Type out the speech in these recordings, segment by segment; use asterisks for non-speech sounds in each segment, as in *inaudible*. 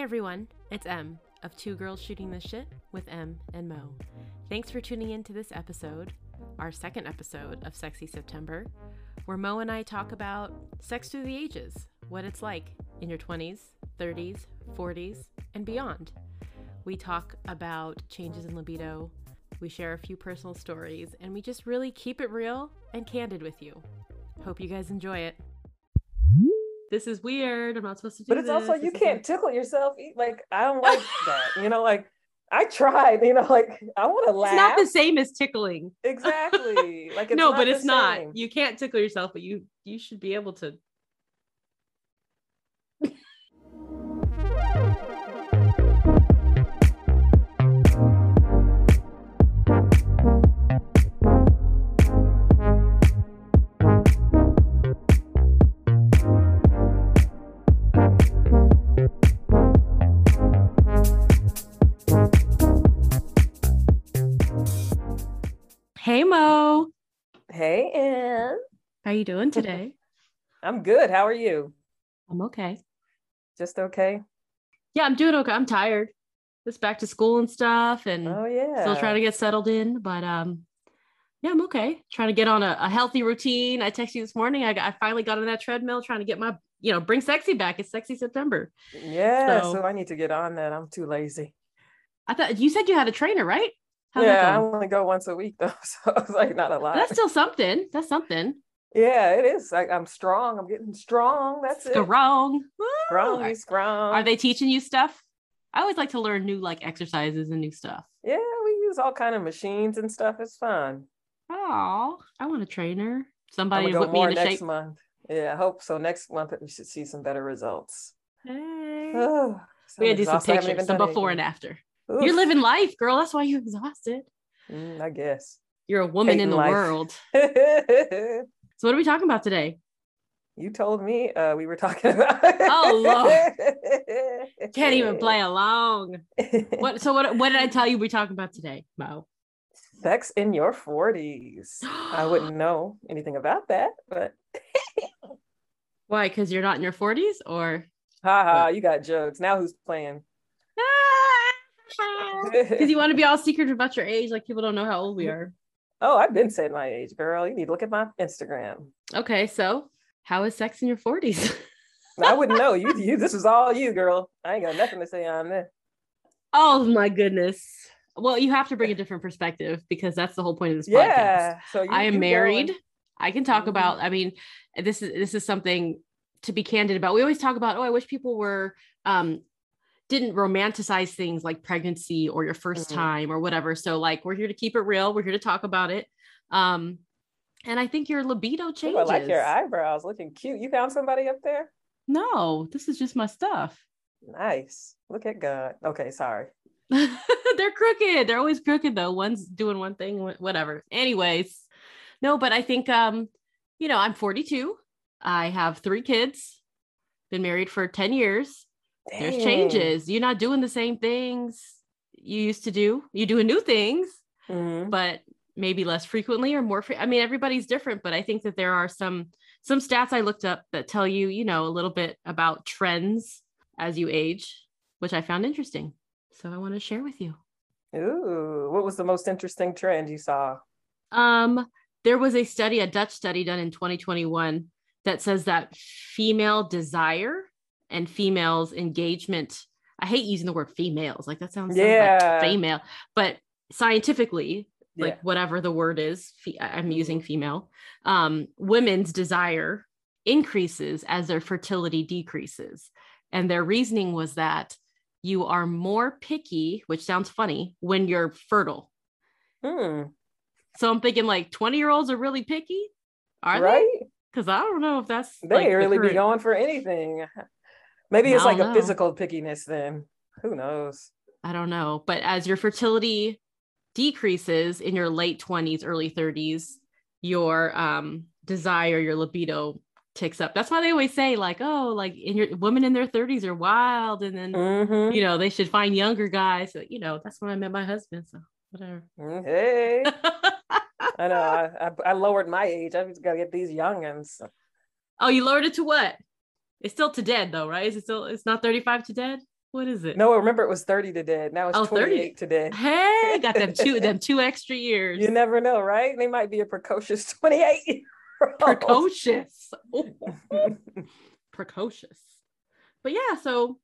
Hey everyone, it's Em of Two Girls Shooting the Shit with Em and Mo. Thanks for tuning in to this episode, our second episode of Sexy September, where Mo and I talk about sex through the ages, what it's like in your 20s, 30s, 40s, and beyond. We talk about changes in libido, we share a few personal stories, and we just really keep it real and candid with you. Hope you guys enjoy it. This is weird. I'm not supposed to do But it's this. also you is can't tickle yourself. Like I don't like *laughs* that. You know, like I tried. You know, like I want to laugh. It's not the same as tickling. *laughs* exactly. Like it's no, but it's not. You can't tickle yourself, but you you should be able to. Hey Mo, Hey, Em. how you doing today? *laughs* I'm good. How are you? I'm okay. Just okay. Yeah, I'm doing okay. I'm tired. It's back to school and stuff, and Oh yeah. still trying to get settled in. But um, yeah, I'm okay. Trying to get on a, a healthy routine. I texted you this morning. I, I finally got on that treadmill, trying to get my you know bring sexy back. It's sexy September. Yeah. so- So, I need to get on that. I'm too lazy. I thought you said you had a trainer, right? How's yeah, I only go once a week though, *laughs* so it's like not a lot. That's still something. That's something. yeah, it is. Like I'm strong. I'm getting strong. That's it. Strong. Strong, Are, strong. are they teaching you stuff? I always like to learn new like exercises and new stuff. Yeah, we use all kind of machines and stuff. It's fun. Oh, I want a trainer. Somebody to go me next shape. month. Yeah, I hope so. Next month we should see some better results. Hey. Oh, we gotta do some. I pictures, some before and after. Oof. You're living life, girl. That's why you're exhausted. Mm, I guess. You're a woman in the life. world. *laughs* So what are we talking about today? you told me uh, we were talking about. *laughs* Oh, Lord. *laughs* Can't even play along. What? So what? What did I tell you we're talking about today, Mo? Sex in your forties. I wouldn't *gasps* know anything about that, but Why? Because you're not in your 40s, or haha, ha, you got jokes. Now who's playing? Because you *laughs* want to be all secretive about your age, like people don't know how old we are. Oh, I've been saying my age, girl. You need to look at my Instagram. Okay, so how is sex in your 40s? I wouldn't know. You, you. *laughs* This is all you, girl. I ain't got nothing to say on this. oh my goodness. Well, you have to bring a different perspective because that's the whole point of this podcast. Yeah. So you, I am married. going- I can talk Mhm. about. I mean, this is this is something to be candid about. We always talk about. Oh, I wish people were um didn't romanticize things like pregnancy or your 1st Mhm. time or whatever. So like we're here to keep it real. We're here to talk about it. Um, and I think your libido Ooh, changes. I like your eyebrows, looking cute. You found somebody up there? No, this is just my stuff. Nice. Look at God. Okay, sorry. *laughs* They're crooked. They're always crooked though. One's doing one thing, whatever. Anyways, no, but I think um, you know, I'm 42. I have three kids. Been married for 10 years. There's changes. You're not doing the same things you used to do. You're doing new things, Mhm. but maybe less frequently or more. Fre- I mean, everybody's different, but I think that there are some some stats I looked up that tell you, you know, a little bit about trends as you age, which I found interesting. So I want to share with you. Ooh, what was the most interesting trend you saw? Um, there was a study, a Dutch study done in 2021 that says that female desire and females engagement. I hate using the word females, like that sounds so, Yeah. like female, but scientifically, Yeah. like whatever the word is, fe- I'm Mhm. using female. Um, women's desire increases as their fertility decreases, and their reasoning was that you are more picky, which sounds funny, when you're fertile. Hmm. So I'm thinking like 20 year olds are really picky. Are they? Because I don't know if that's They like, really be going for anything. Maybe it's like don't a physical pickiness then. Who knows? I don't know. But as your fertility decreases in your late 20s, early 30s, your um desire, your libido ticks up. That's why they always say, like, oh, like in your women in their 30s are wild, and then Mhm. you know they should find younger guys. So, you know, that's when I met my husband. So whatever. Mm, Hey, *laughs* I know. I, I, I lowered my age. I just got to get these youngins. oh, you lowered it to what? It's still to dead though, right? Is it still it's not 35 to dead? What is it? No, I remember it was 30 to dead. Now it's Oh, 30. 28 to dead. Hey, got them two *laughs* them two extra years. You never know, right? They might be a precocious *laughs* 28 precocious. *laughs* precocious. But yeah, so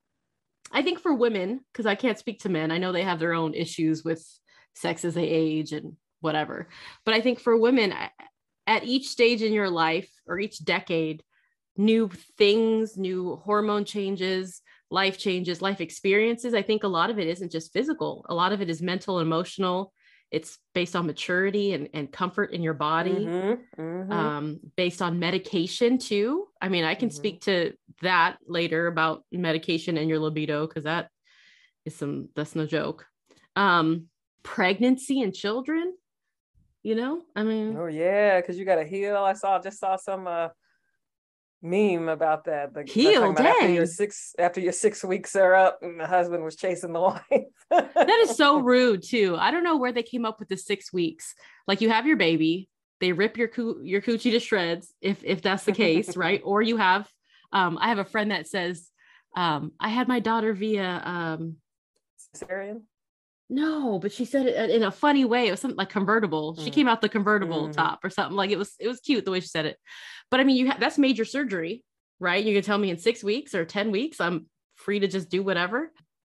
I think for women, because I can't speak to men, I know they have their own issues with sex as they age and whatever. But I think for women, at each stage in your life or each decade, new things, new hormone changes, life changes, life experiences. I think a lot of it isn't just physical, a lot of it is mental, and emotional. It's based on maturity and, and comfort in your body Mhm, mhm. um, based on medication too. I mean, I can Mhm. speak to that later about medication and your libido because that is some that's no joke. Um, pregnancy and children, you know, I mean, oh yeah, because you got to heal. I saw just saw some uh meme about that. The, Heal, talking after your six after your six weeks are up and the husband was chasing the *laughs* wife. that is so rude too. I don't know where they came up with the six weeks. Like you have your baby, they rip your coo- your coochie to shreds if if that's the case, *laughs* right? Or you have, um, I have a friend that says, um, I had my daughter via um Cesarean. No, but she said it in a funny way. It was something like convertible. She Mm. came out the convertible Mhm. top or something like it was. It was cute the way she said it. But I mean, you ha- that's major surgery, right? You can tell me in six weeks or ten weeks, I'm free to just do whatever.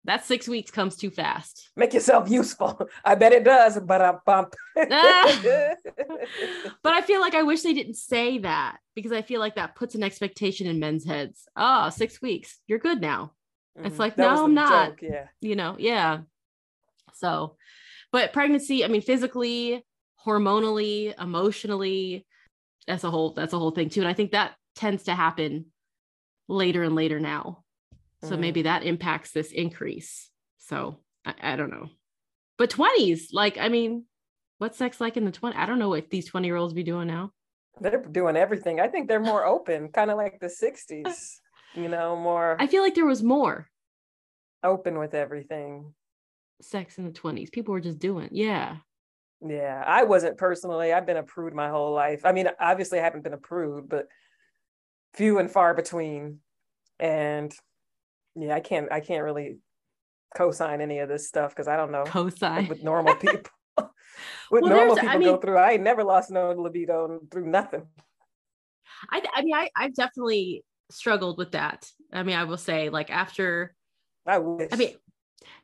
That six weeks comes too fast. Make yourself useful. *laughs* I bet it does, but I bump. Ah. *laughs* But I feel like I wish they didn't say that because I feel like that puts an expectation in men's heads. Oh, six weeks, you're good now. It's Mhm. like, That no, I'm not. joke, Yeah. you know yeah so but pregnancy i mean physically hormonally emotionally that's a whole that's a whole thing too and i think that tends to happen later and later now so Mhm. maybe that impacts this increase so I, I don't know but 20s like i mean what's sex like in the 20 i don't know what these 20 year olds be doing now They're doing everything. I think they're more open, kind of like the 60s, *laughs* you know, more i feel like there was more open with everything. Sex in the 20s people were just doing yeah Yeah, I wasn't personally. I've been a prude my whole life. I mean, obviously, I haven't been a prude, but few and far between. And yeah, I can't. I can't really co-sign any of this stuff because I don't know cosign with normal people. *laughs* with Well, normal there's- I people go through. I ain't never lost no libido through nothing. I, I mean, I, I've definitely struggled with that. I mean, I will say, like, after, I wish. I mean,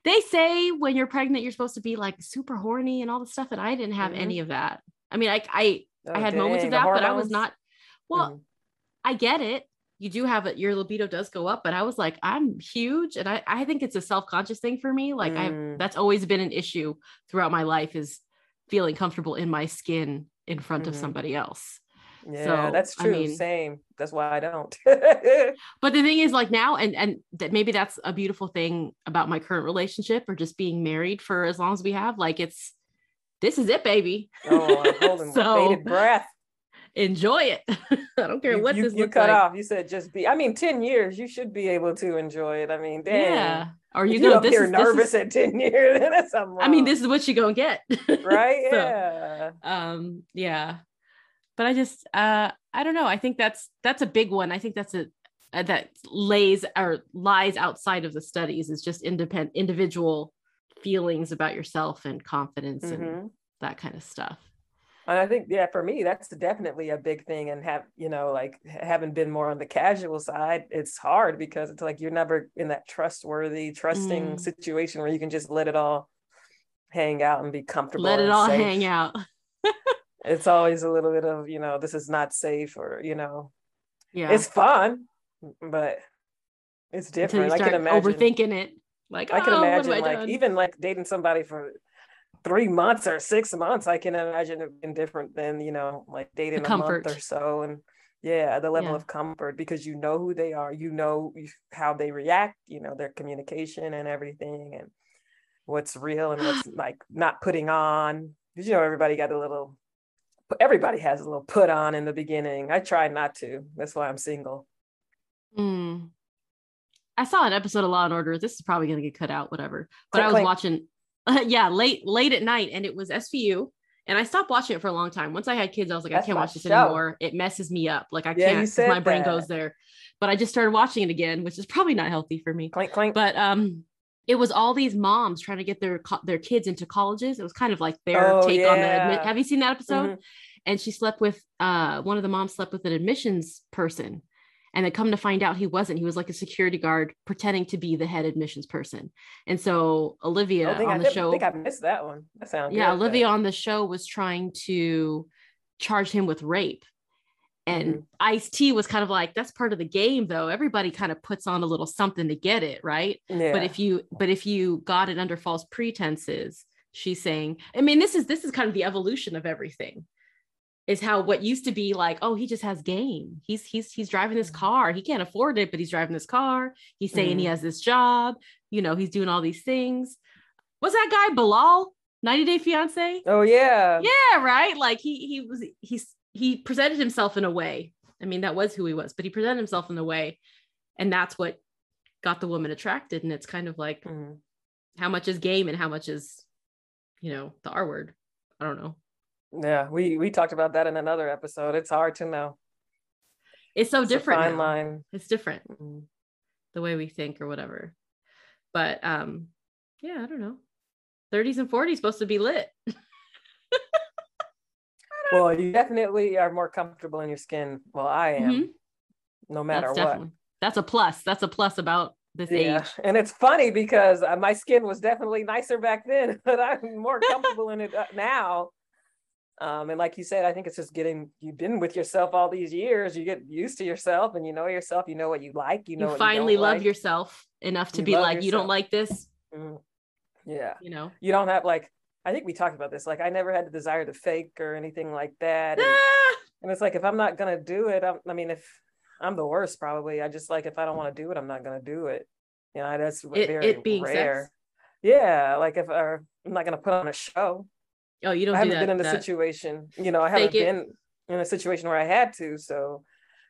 they say when you're pregnant, you're supposed to be like super horny and all the stuff, and I didn't have Mhm. any of that. I mean, I, I, I Oh, had moments of that, but I was not, well, Mhm. I get it. You do have it, your libido does go up, but I was like, I'm huge. And I, I think it's a self conscious thing for me. Like, I, Mm. that's always been an issue throughout my life is feeling comfortable in my skin in front of Mhm. somebody else. Yeah, So, that's I true. mean- Same. That's why I don't. *laughs* but the thing is like now and and that maybe that's a beautiful thing about my current relationship or just being married for as long as we have like it's this is it baby oh, I'm *laughs* holding So- bated breath. enjoy it *laughs* i don't care you, what you, this you cut like off. You said just be. I mean, ten years. You should be able to enjoy it. I mean, dang. yeah are you you gonna up this here is, this nervous is- at ten years? I mean this is what you're gonna get right. So, Yeah. um yeah but i just uh i don't know i think that's that's a big one i think that's a uh, that lays or lies outside of the studies is just independent individual feelings about yourself and confidence and Mhm. that kind of stuff And I think, yeah, for me, that's definitely a big thing. And have you know, like having been more on the casual side, it's hard because it's like you're never in that trustworthy, trusting Mm. situation where you can just let it all hang out and be comfortable. let it all safe. hang out *laughs* It's always a little bit of, you know, this is not safe, or you know, yeah it's fun, but it's different. I can imagine. overthinking it like I can "Oh, imagine, I like done?" even like dating somebody for three months or six months. I can imagine it being different than you know, like dating a month or so, and yeah, the level Yeah. of comfort because you know who they are, you know how they react, you know their communication and everything, and what's real and what's *gasps* like not putting on. Because you know everybody got a little. Everybody has a little put on in the beginning. I try not to. That's why I'm single. Mm. I saw an episode of Law and Order. This is probably gonna get cut out, whatever. But I was watching, *laughs* yeah, late late at night, and it was SVU. And I stopped watching it for a long time. Once I had kids, I was like, I can't watch this show. anymore. It messes me up. Like I Yeah, can't. My brain that. goes there. but I just started watching it again, which is probably not healthy for me. Clink clink. But um, it was all these moms trying to get their their kids into colleges. It was kind of like their Oh, take on the. admi- Have you seen that episode? Mhm. And she slept with uh one of the moms slept with an admissions person, and they come to find out he wasn't. He was like a security guard pretending to be the head admissions person. And so Olivia on I the did- show, I think I missed that one. That sounds yeah, good, but- Olivia on the show was trying to charge him with rape. And Mhm. Ice T was kind of like, that's part of the game, though. Everybody kind of puts on a little something to get it, right? Yeah. But if you, but if you got it under false pretenses, she's saying, I mean, this is this is kind of the evolution of everything. Is how what used to be like, oh, he just has game. He's he's he's driving this Mhm. car. He can't afford it, but he's driving this car. He's saying he Mhm. has this job. You know, he's doing all these things. Was that guy Bilal? 90 Day Fiance? oh yeah. yeah right like he he was he's he presented himself in a way i mean that was who he was but he presented himself in a way and that's what got the woman attracted and it's kind of like Mhm. how much is game and how much is you know the r word i don't know Yeah, we we talked about that in another episode. It's hard to know. it's so It's different fine now. line. it's different Mhm. the way we think or whatever but um yeah i don't know 30s and 40s supposed to be lit *laughs* Well, you definitely are more comfortable in your skin. Well, I am, Mhm. no matter that's what. that's a plus that's a plus about this Yeah, age and it's funny because uh, my skin was definitely nicer back then, *laughs* but I'm more *laughs* comfortable in it uh, now. Um, and like you said, I think it's just getting you've been with yourself all these years. You get used to yourself, and you know yourself. You know what you like. You know you finally you love like. yourself enough to You be like you don't like this Mhm. Yeah, you know you don't have like I think we talked about this. Like I never had the desire to fake or anything like that. And, Ah! and it's like if I'm not gonna do it, I'm, I mean, if I'm the worst, probably. I just like if I don't want to do it, I'm not gonna do it. You know, that's It- very it being rare. sex? Yeah, like if uh, I'm not gonna put on a show. oh you don't I haven't that, been in a that- situation, you know, I haven't been in a situation where I had to. So,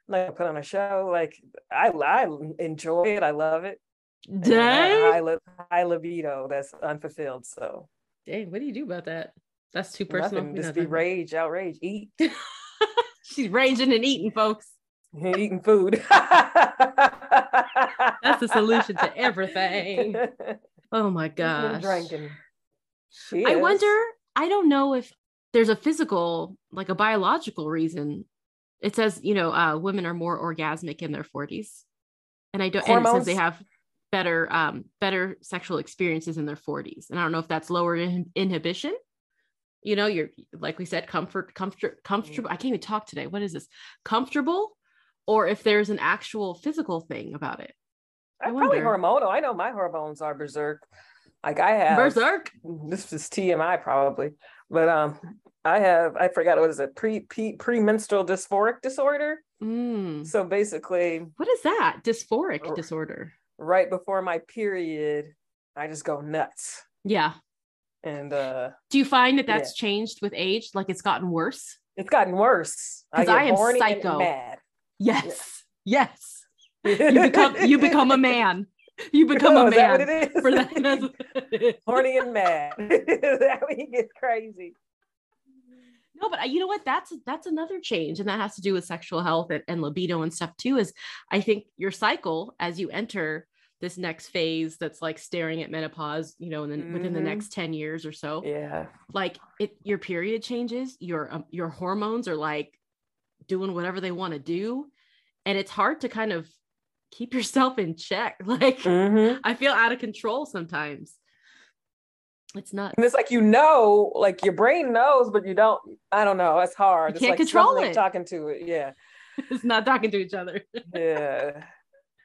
I'm not gonna put on a show. Like I, I enjoy it. I love it. I dang high, high libido that's unfulfilled. So dang what do you do about that that's too personal nothing. Just be rage, outrage, eat, *laughs* she's raging and eating folks *laughs* eating food. *laughs* that's the solution to everything oh my gosh drinking. She i is. wonder i don't know if there's a physical like a biological reason it says you know uh, women are more orgasmic in their 40s and i don't and it says they have better um better sexual experiences in their 40s and i don't know if that's lower in- inhibition. You know you're like we said comfort comfort comfortable i can't even talk today. What is this? Comfortable? Or if there's an actual physical thing about it? I I probably hormonal. I know my hormones are berserk. Like I have berserk? *laughs* This is TMI probably, but um, I have I forgot what is it? Pre pre premenstrual dysphoric disorder. Mm. So basically, what is that? Dysphoric Or- disorder right before my period, I just go nuts, yeah and uh, do you find that that's changed with age like it's gotten worse it's gotten worse. Because I am horny and psycho. mad. yes yes you *laughs* become you become a man you become Oh, a is that what man it is? for that *laughs* horny and mad. *laughs* that you get crazy. No but you know what that's that's another change and that has to do with sexual health and, and libido and stuff too is i think your cycle as you enter this next phase that's like staring at menopause you know in the, within the Mhm. next 10 years or so Yeah. like it your period changes your um, your hormones are like doing whatever they want to do and it's hard to kind of keep *laughs* yourself in check like Mhm. i feel out of control sometimes it's not And it's like you know, like your brain knows, but you don't. I don't know. It's hard. You it's can't like control it. Talking to it, yeah, *laughs* it's not talking to each other yeah.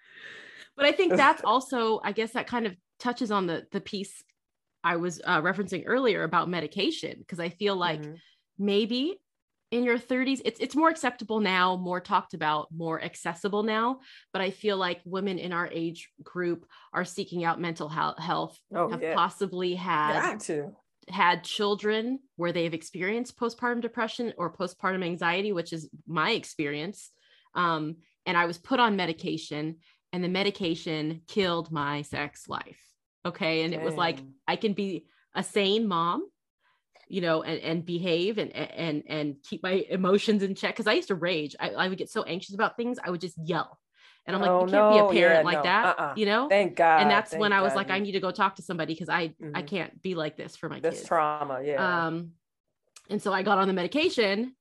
*laughs* but i think that's *laughs* also i guess that kind of touches on the the piece i was uh, referencing earlier about medication because i feel like Mhm. maybe in your 30s it's it's more acceptable now more talked about more accessible now. But i feel like women in our age group are seeking out mental health oh have yeah, possibly had to. had children where they've experienced postpartum depression or postpartum anxiety which is my experience. Um, and i was put on medication and the medication killed my sex life. Okay? And it was like I can be a sane mom, you know, and, and behave and and and keep my emotions in check. Cause I used to rage. I, I would get so anxious about things, I would just yell. And I'm like, Oh, you can't be a parent yeah, like no, that, uh-uh. you know? Thank God. and that's when I was God like, I need to go talk to somebody because I I Mhm. can't be like this for my That's kids. trauma. Yeah. Um, and so I got on the medication,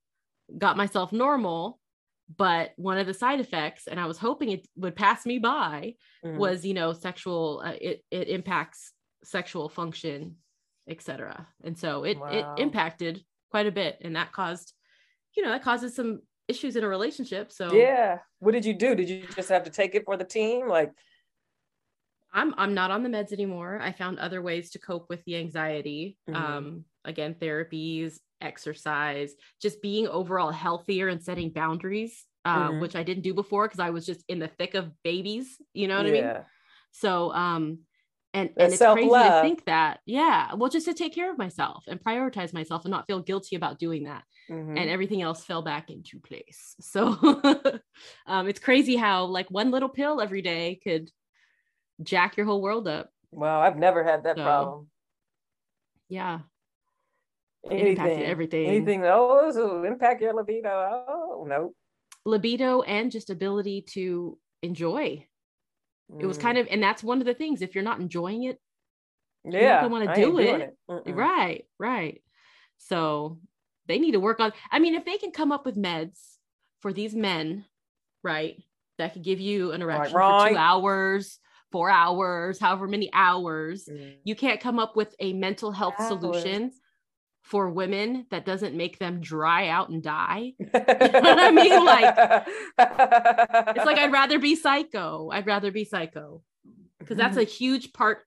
got myself normal, but one of the side effects, and I was hoping it would pass me by, Mhm. was you know sexual. Uh, it it impacts sexual function, etc. And so it Wow. it impacted quite a bit, and that caused, you know, that causes some issues in a relationship. So yeah. What did you do? Did you just have to take it for the team? Like, I'm I'm not on the meds anymore. I found other ways to cope with the anxiety. Mhm. Um, again, therapies, exercise, just being overall healthier and setting boundaries, uh, Mhm. which I didn't do before because I was just in the thick of babies. You know what I mean? So, um, and and it's crazy to think that, yeah, well, just to take care of myself and prioritize myself and not feel guilty about doing that Mhm. and everything else fell back into place. *laughs* So *laughs* um, it's crazy how like one little pill every day could jack your whole world up. Wow, I've never had that So, problem. Yeah, impacted everything. Anything. Oh, this will impact your libido. Oh, no. libido and just ability to enjoy. It was kind of, and that's one of the things. If you're not enjoying it, Mm. yeah. gonna wanna do ain't doing it. Right, right. So they need to work on. I mean, if they can come up with meds for these men, right, that could give you an erection for right. two hours, four hours, however many hours, Mm. you can't come up with a mental health Hours. solution for women that doesn't make them dry out and die. *laughs* *laughs* you know what I mean? Like, It's like I'd *laughs* rather be psycho. I'd rather be psycho because that's a huge part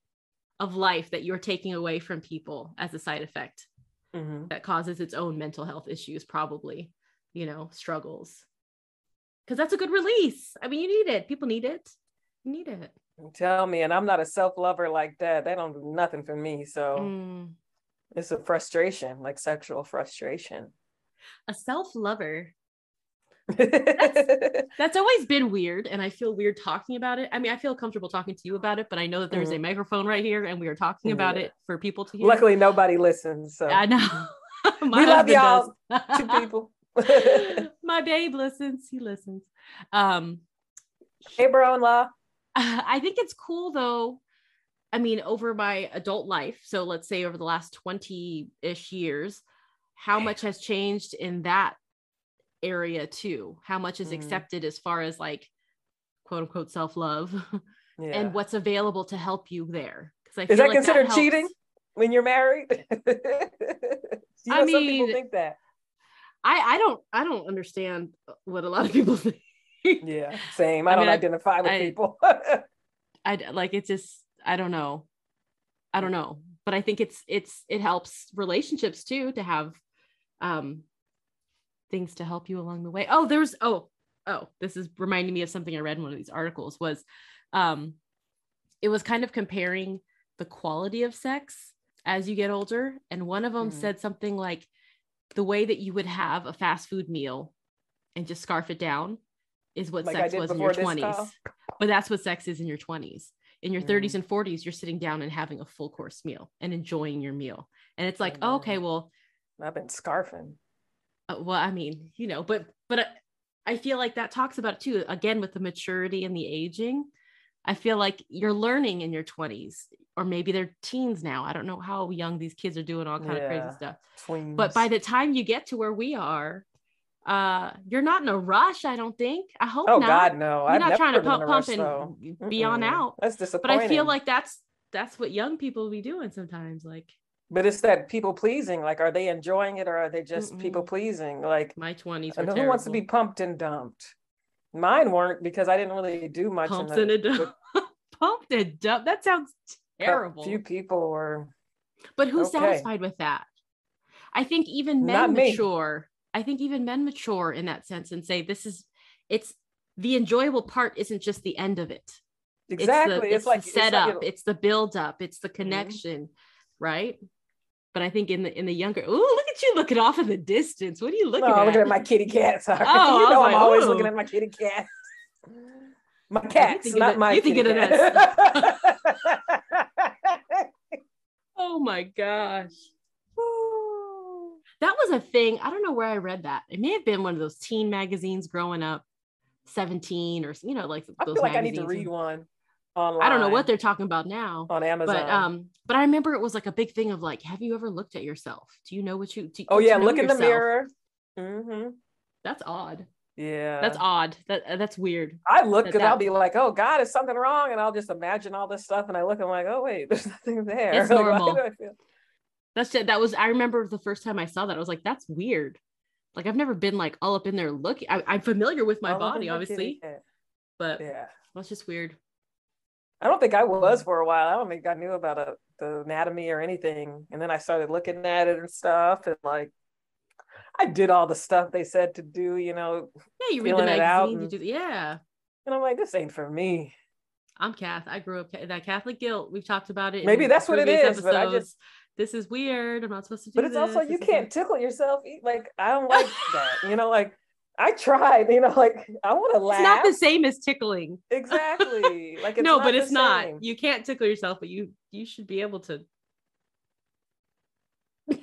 of life that you're taking away from people as a side effect Mhm. that causes its own mental health issues, probably, you know, struggles. Because that's a good release. I mean, you need it. People need it. You need it. Tell me, and I'm not a self lover like that. They don't do nothing for me. So Mm. It's a frustration, like sexual frustration. A self lover. *laughs* That's always been weird. And I feel weird talking about it. I mean, I feel comfortable talking to you about it, but I know that there's a microphone right here and we are talking about Yeah. it for people to hear. Luckily, nobody listens. So I know. *laughs* My We love y'all, does. two people. *laughs* My babe listens. He listens. Um, hey, bro-in-law. I think it's cool though. I mean, over my adult life, so let's say over the last 20 ish years, how much has changed in that area too? How much is Mhm. accepted as far as like quote unquote self love *laughs* Yeah. and what's available to help you there? Because I Is that like considered helps. cheating when you're married? *laughs* you know, I some people mean- think that. I, I don't I don't understand what a lot of *laughs* people think. Yeah, same. I, I don't mean, I- identify with people. I like it's just I don't know. I don't know. But I think it's it's it helps relationships too to have um things to help you along the way. Oh, there's oh, oh, this is reminding me of something I read in one of these articles was um it was kind of comparing the quality of sex as you get older and one of them Mhm. said something like the way that you would have a fast food meal and just scarf it down is what Like sex was in your 20s call? but that's what sex is in your 20s in your Mm. 30s and 40s you're sitting down and having a full course meal and enjoying your meal and it's like oh, okay well I've been scarfing. uh, well i mean you know but but I, I feel like that talks about it too again with the maturity and the aging i feel like you're learning in your 20s or maybe they're teens now i don't know how young these kids are doing all kind of crazy stuff Tweens. but by the time you get to where we are uh you're not in a rush i don't think i hope oh not God, no! you're I've not trying to pump pump rush, and though. be on out That's disappointing but. I feel like that's that's what young people be doing sometimes. Like but it's that people pleasing. Like, are they enjoying it or are they just people pleasing? Like, my twenties I were know who wants to be pumped and dumped. Mine weren't because I didn't really do much. pumped in and the, a *laughs* dump. *laughs* pumped and dump. That sounds a terrible. few people were. But who's Okay. satisfied with that? I think even men me. mature. I think even men mature in that sense and say this is it's the enjoyable part isn't just the end of it. Exactly. It's, the, It's, it's like the it's like, setup, it's the build up, it's the mm-hmm. connection, right? But I think in the in the younger, oh, look at you looking off in the distance. What are you looking no, at? looking at my kitty cat. *laughs* Sorry. Oh, you know I'm like, always ooh. looking at my kitty cat. *laughs* My cats, not my you kitty thinking of cat. *laughs* Oh my gosh. That was a thing. I don't know where I read that. It may have been one of those teen magazines growing up 17 or you know like I those feel like I need to read one online. I don't know what they're talking about now. on Amazon. But um, but I remember it was like a big thing of like, have you ever looked at yourself? Do you know what you? Do, oh yeah, look in the mirror. hmm That's odd. Yeah, That's odd. That uh, that's weird. I look that because I'll be like, oh God, is something wrong? And I'll just imagine all this stuff, and I look, I'm like, oh wait, there's *laughs* nothing there. It's *laughs* Like, normal. feel- That's it. That was. I remember the first time I saw that. I was like, that's weird. Like I've never been like all up in there looking. I, I'm familiar with my all body, obviously, but Yeah, that's just weird. I don't think I was for a while. I don't think I knew about a, the anatomy or anything, and then I started looking at it and stuff, and like, I did all the stuff they said to do, you know, Yeah, you read the Feeling it out magazine. You and- do. Yeah. and I'm like, this ain't for me. I'm Cath. I grew up that Catholic guilt. We've talked about it. Maybe that's what it is. is, but I just- this is weird. I'm not supposed to do but it's also you This can't tickle yourself like i don't like *laughs* that you know like i tried you know like i want to laugh. It's not the same as tickling. exactly *laughs* like it's no, but it's not. You can't tickle yourself, but you you should be able to. *laughs*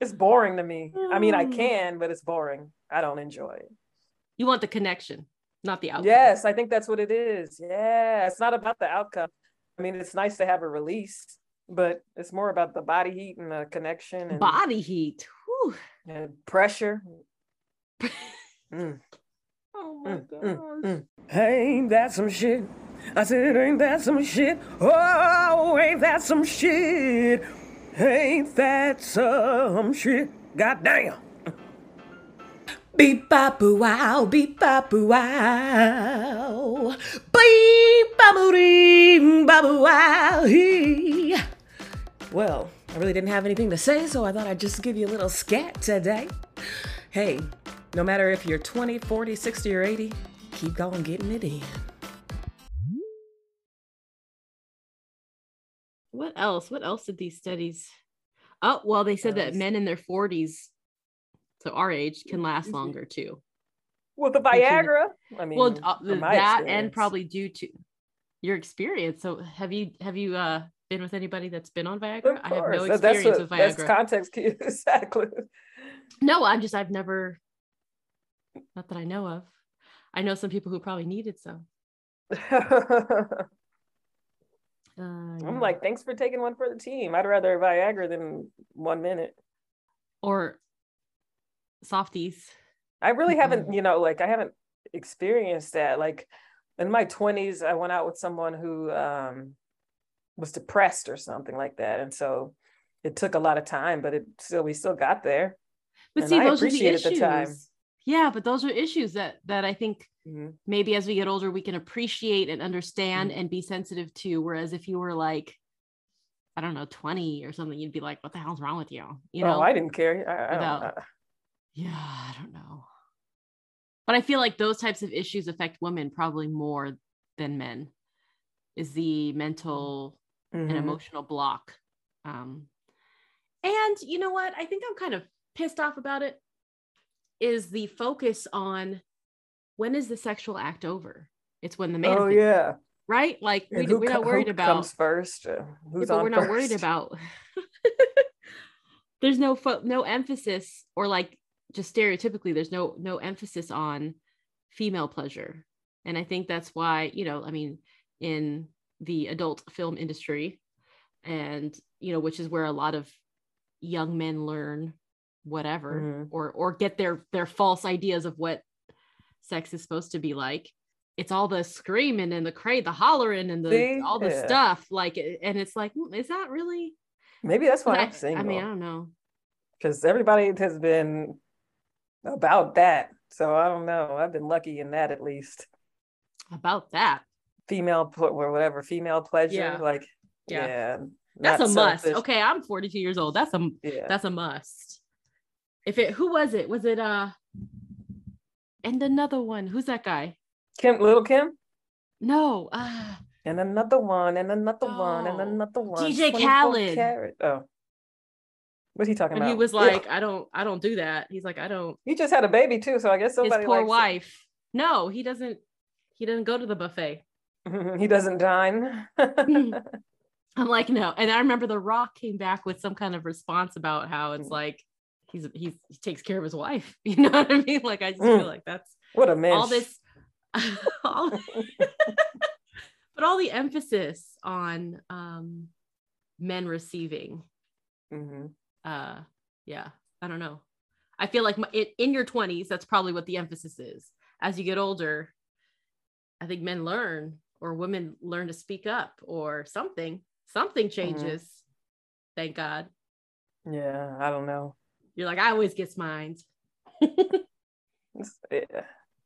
it's boring to me i mean i Mm. can but it's boring i don't enjoy it You want the connection, not the outcome. yes i think that's what it is yeah it's not about the outcome i mean it's nice to have a release but it's more about the body heat and the connection and, Body heat. Whew. and pressure *laughs* Mm. Oh my Mm, god. mm, mm. Ain't that some shit? I said, ain't that some shit? Oh, ain't that some shit? Ain't that some shit? Goddamn. Beep bop wow, beep bop wow. Beep bop bop wow. Well, I really didn't have anything to say, so I thought I'd just give you a little scat today. Hey, no matter if you're 20, 40, 60, or 80, keep going getting it in. What else? What else did these studies? Oh, well, they said that men in their 40s, so our age, can last longer too. Well, the Viagra. I mean, Well, uh, that and probably due to your experience. So, have you have you uh been with anybody that's been on Viagra? I have no That- that's experience what- with That's Viagra. context key. *laughs* exactly. no, I'm just I've never, not that I know of. I know some people who probably needed some. *laughs* Uh, I'm like, thanks for taking one for the team. I'd rather Viagra than one minute. or softies. I really haven't, you know, like I haven't experienced that. Like in my 20s, I went out with someone who um, was depressed or something like that. And so it took a lot of time, but it still, we still got there. But And see, I those are the issues. the time. Yeah, but those are issues that that I think Mhm. maybe as we get older we can appreciate and understand Mm-hmm. and be sensitive to. Whereas if you were like, I don't know, 20 or something, you'd be like, what the hell's wrong with you? You know? oh, I didn't care. I, I Yeah, I don't know. But I feel like those types of issues affect women probably more than men. Is the mental and mhm. emotional block. Um, and you know what? I think I'm kind of pissed off about it. Is the focus on when is the sexual act over? It's when the man, Oh, yeah. right? Like And we, we're not worried who about. comes first. Uh, Yeah, but on we're not worried about. *laughs* *laughs* there's no fo- no emphasis, or like just stereotypically, there's no no emphasis on female pleasure, and I think that's why you know, I mean, in the adult film industry, and you know, which is where a lot of young men learn whatever Mhm. or or get their their false ideas of what sex is supposed to be like it's all the screaming and the cray the hollering and the all the stuff like and it's like hmm, is that really Maybe that's why I, I'm single. I mean i don't know because everybody has been about that. So I don't know. I've been lucky in that at least. about that Female, or whatever, female pleasure. Yeah. Like, Yeah. yeah, that's a must selfish. okay i'm 42 years old that's a Yeah. that's a must if it who was it was it uh and another one who's that guy Kim, little Kim, no uh and another one, and another one, and No. another one. DJ 24 Khaled. Karat. Oh, what's he talking and about? he was like i don't i don't do that he's like i don't he just had a baby too. So I guess somebody. his poor likes it. wife no he doesn't he doesn't go to the buffet *laughs* he doesn't dine. *laughs* *laughs* I'm like, no. And I remember The Rock came back with some kind of response about how it's Mm. like he's he's he takes care of his wife. You know what I mean? Like I just Mm. feel like that's What a man. all this all, but all the emphasis on um men receiving hmm uh yeah i don't know i feel like my, in, in your 20s that's probably what the emphasis is as you get older i think men learn or women learn to speak up or something something changes thank god Yeah, I don't know. you're like i always get mine *laughs* yeah.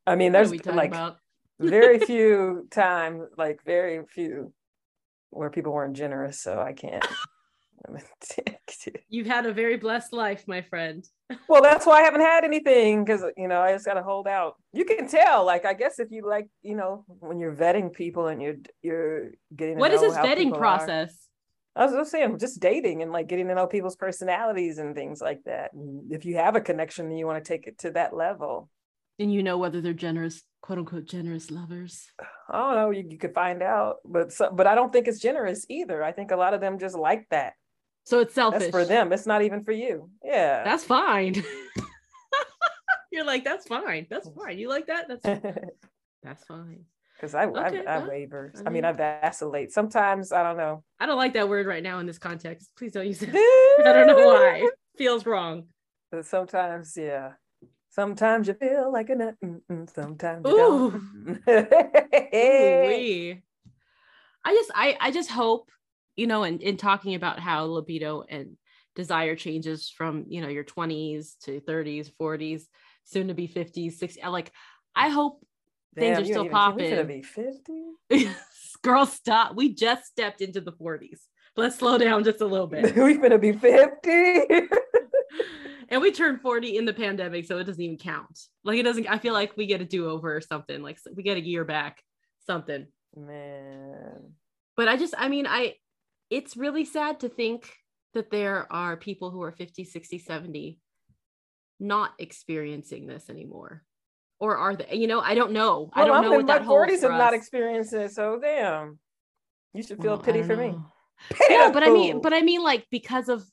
I mean, there's like very *laughs* few times, like very few, where people weren't generous. So I can't. *laughs* you've had a very blessed life my friend well, that's why I haven't had anything because you know I just gotta hold out. You can tell, like I guess if you like, you know, when you're vetting people and you're you're getting. To what is this vetting people are. process I was just saying, just dating and like getting to know people's personalities and things like that. And if you have a connection, then you want to take it to that level. and you know whether they're generous quote unquote generous lovers I don't know. You, you could find out, but so, but I don't think it's generous either. I think a lot of them just like that. So it's selfish That's for them. It's not even for you. Yeah. that's fine *laughs* *laughs* you're like that's fine that's fine you like that that's *laughs* that's fine Because I, Okay, I, I waver. I mean, I vacillate. Sometimes I don't know. I don't like that word right now in this context. Please don't use it. I don't know why. It feels wrong. But sometimes, yeah. Sometimes you feel like a nut. Sometimes you Ooh. don't. Ooh-wee. I just I I just hope, you know, and in talking about how libido and desire changes from, you know, your 20s to 30s, 40s, soon to be 50s, 60s. Like I hope things are still ain't even- we finna popping. be 50? *laughs* Girl, stop. We just stepped into the 40s. Let's slow down just a little *laughs* bit. we finna be 50? *laughs* and we turned 40 in the pandemic so it doesn't even count like it doesn't i feel like we get a do-over or something like we get a year back something Man. but i just i mean i it's really sad to think that there are people who are 50 60 70 not experiencing this anymore or are they you know i don't know i don't I'm know in what my that holds 40s for and not us. experiencing it, so damn. You should feel Well, pity don't for me. know. Pity no but i mean but i mean like because of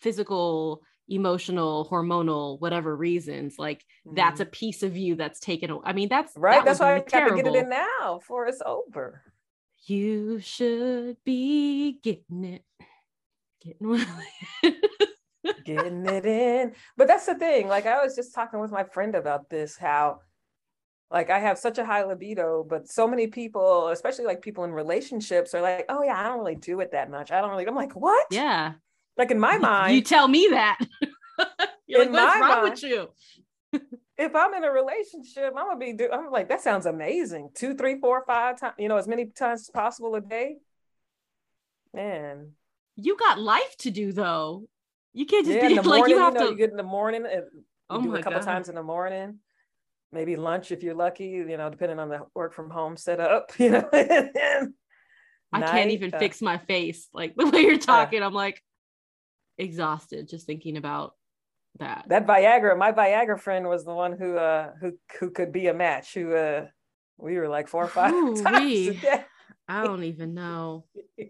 physical emotional hormonal whatever reasons like that's a piece of you that's taken away. I mean, that's Mm-hmm. right. that That's why I be got to get it in now before it's over. You should be getting it. Getting it. *laughs* getting it in. But that's the thing. Like I was just talking with my friend about this, how like I have such a high libido, but so many people, especially like people in relationships, are like, "Oh yeah, I don't really do it that much. I don't really." I'm like, "What?" yeah. Like in my mind, You tell me that. *laughs* You're In like, what's wrong mind- with you? *laughs* if I'm in a relationship, I'm gonna be. Do- I'm like, that sounds amazing. Two, three, four, five times. You know, as many times as possible a day. Man, You got life to do though. You can't just yeah. be In the *laughs* like morning, you you, have know, to. you get in the morning. You oh do my a couple god. times in the morning. Maybe lunch if you're lucky. You know, depending on the work from home setup. *laughs* You know. I can't even uh, fix my face. Like *laughs* the way you're talking, I'm like exhausted just thinking about that. that Viagra. My Viagra friend was the one who uh who who could be a match. Who uh we were like four or five *laughs* times Ooh-wee. day. I don't even know *laughs*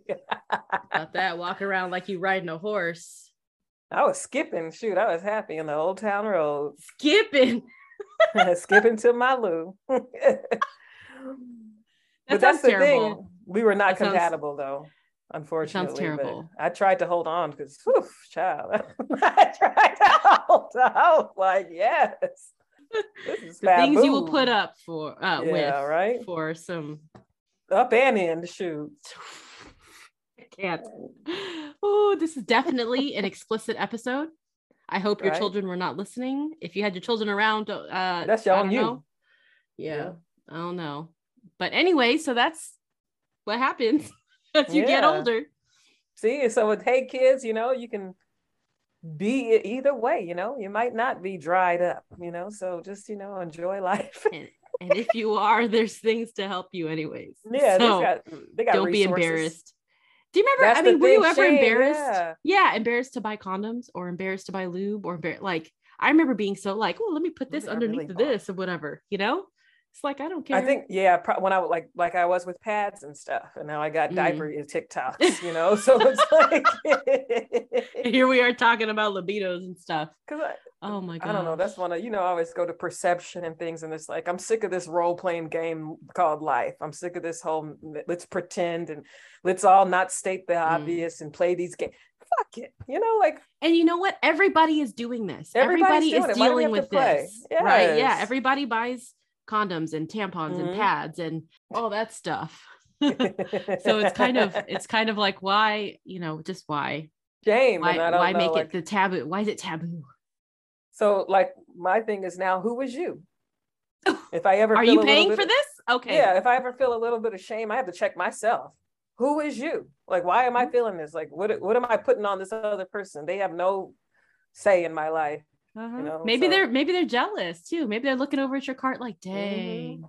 about that. Walk around like you riding a horse. I was skipping. Shoot, I was happy in the old town road, Skipping. *laughs* skipping to my loo. but that's the terrible. thing. We were not That sounds- compatible though, unfortunately. but terrible. I tried to hold on because, child, *laughs* I tried to hold on. Like, yes, this is The things you will put up for uh Yeah, with right. for some Up and in, shoot. *sighs* I can't. Oh, this is definitely an explicit episode. I hope your Right. children were not listening. If you had your children around, uh, That's don't you. Yeah, Yeah. I don't know. But anyway, so that's what happens *laughs* as you get older. See, so with hey kids, you know, you can be either way, you know, you might not be dried up, you know, so just, you know, enjoy life. *laughs* And, and if you are, there's things to help you, anyways. yeah, So they got, they got don't be embarrassed. Do you remember? That's I mean, were you ever shame, embarrassed? yeah. Yeah. embarrassed to buy condoms or embarrassed to buy lube or embar- like I remember being so like, oh, let me put this underneath really this or whatever, you know? It's like I don't care. I think yeah, pro- when I was like like I was with pads and stuff, and now I got Mm. diaper *laughs* TikToks, you know. So it's like here we are talking about libidos and stuff. because I, Oh my god. I don't know. That's one of you know. I always go to perception and things, and it's like I'm sick of this role playing game called life. I'm sick of this whole let's pretend and let's all not state the Mm. obvious and play these games. Fuck it, you know, like And you know what? Everybody is doing this. Everybody is it. Why do we dealing with this. Right. Yeah. Everybody buys condoms and tampons Mhm. and pads and all that stuff. *laughs* so it's kind of *laughs* it's kind of like why, you know, just why? shame. Why and I don't why know, make like- it the taboo? Why is it taboo? So like my thing is now, who was you? *laughs* If I ever Are you paying for of- this? Okay. Yeah, if I ever feel a little bit of shame, I have to check myself. Who is you? Like, why am I Mm-hmm. feeling this? Like, what what am I putting on this other person? They have no say in my life. Uh-huh. know, maybe so- they're maybe they're jealous too. Maybe they're looking over at your cart like, Mm-hmm. dang,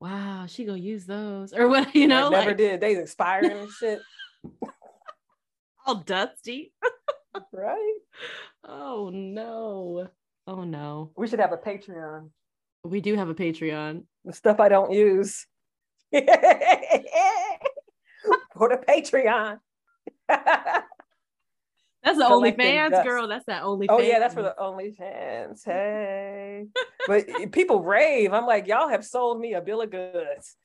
wow, she gonna use those *laughs* or what? You I know, never like did. They expiring and *laughs* shit, *laughs* all dusty. right? Oh no. Oh no. We should have a Patreon. We do have a Patreon. The stuff I don't use. For the Patreon. That's the Collecting OnlyFans, dust. girl. That's that OnlyFans. Oh yeah, that's for the OnlyFans. Hey, but people rave. I'm like, y'all have sold me a bill of goods.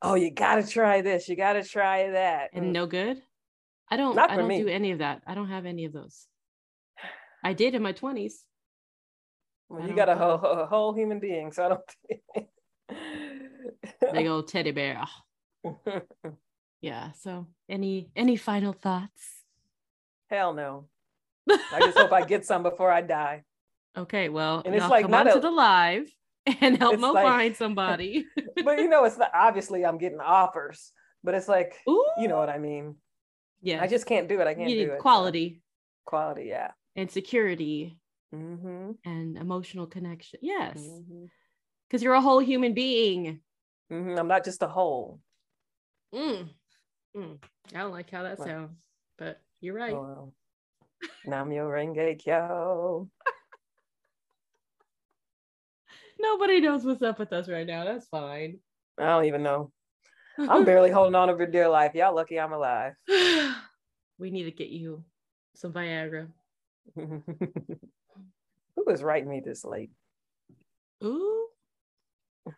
Oh, you gotta try this. You gotta try that. and no mm. good. I don't. Not I don't me. do any of that. I don't have any of those. I did in my twenties. Well, you got a whole, a whole human being, so I don't. *laughs* Big old teddy bear. *laughs* Yeah. So, any any final thoughts? Hell no. *laughs* I just hope I get some before I die. Okay. Well, And it's like come not on to the live and *laughs* help Mo like- find somebody. *laughs* But you know, it's not obviously I'm getting offers, but it's like Ooh. you know what I mean. Yeah. I just can't do it. I can't do it. so- quality Quality, yeah. and security Mm-hmm. and emotional connection. Yes. Mm-hmm. Because you're a whole human being. hmm I'm not just a whole. Mm. Mm. I don't like how that sounds, but you're right. Oh. Nam Myoho Renge Kyo. *laughs* Nobody knows what's up with us right now. That's fine. I don't even know. I'm barely holding on for dear life. Y'all lucky I'm alive. *sighs* we need to get you some Viagra. *laughs* Who is writing me this late? Ooh.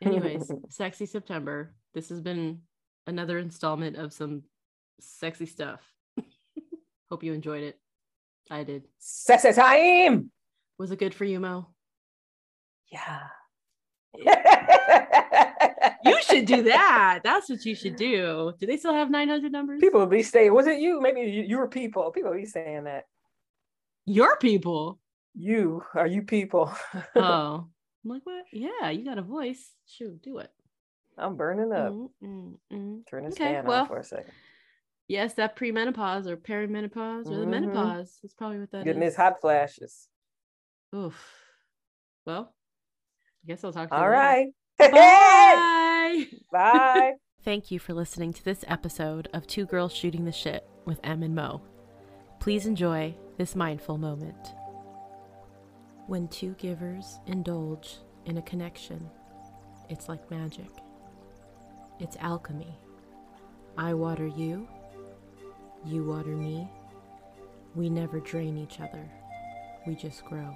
Anyways, *laughs* sexy September. This has been another installment of some sexy stuff. Hope you enjoyed it. I did. Sexy time. Was it good for you, Mo? Yeah. You should do *laughs* that. That's what you should do. Do they still have 900 numbers? People be saying, was it you? Maybe you, your people. People be saying that. Your people. You are you people. *laughs* Oh. I'm like, what? Yeah, you got a voice. Shoot, do it. I'm burning up. Mm, mm, mm. Turn this Okay, fan well, on for a second. Yes, that premenopause or perimenopause or the Mhm. menopause. is probably what that is. Getting these hot flashes. Oof. Well, I guess I'll talk to you All later. right. *laughs* Bye. *laughs* Bye. Thank you for listening to this episode of Two Girls Shooting the Shit with Em and Mo. Please enjoy this mindful moment. When two givers indulge in a connection, it's like magic. It's alchemy. I water you, you water me. We never drain each other, we just grow.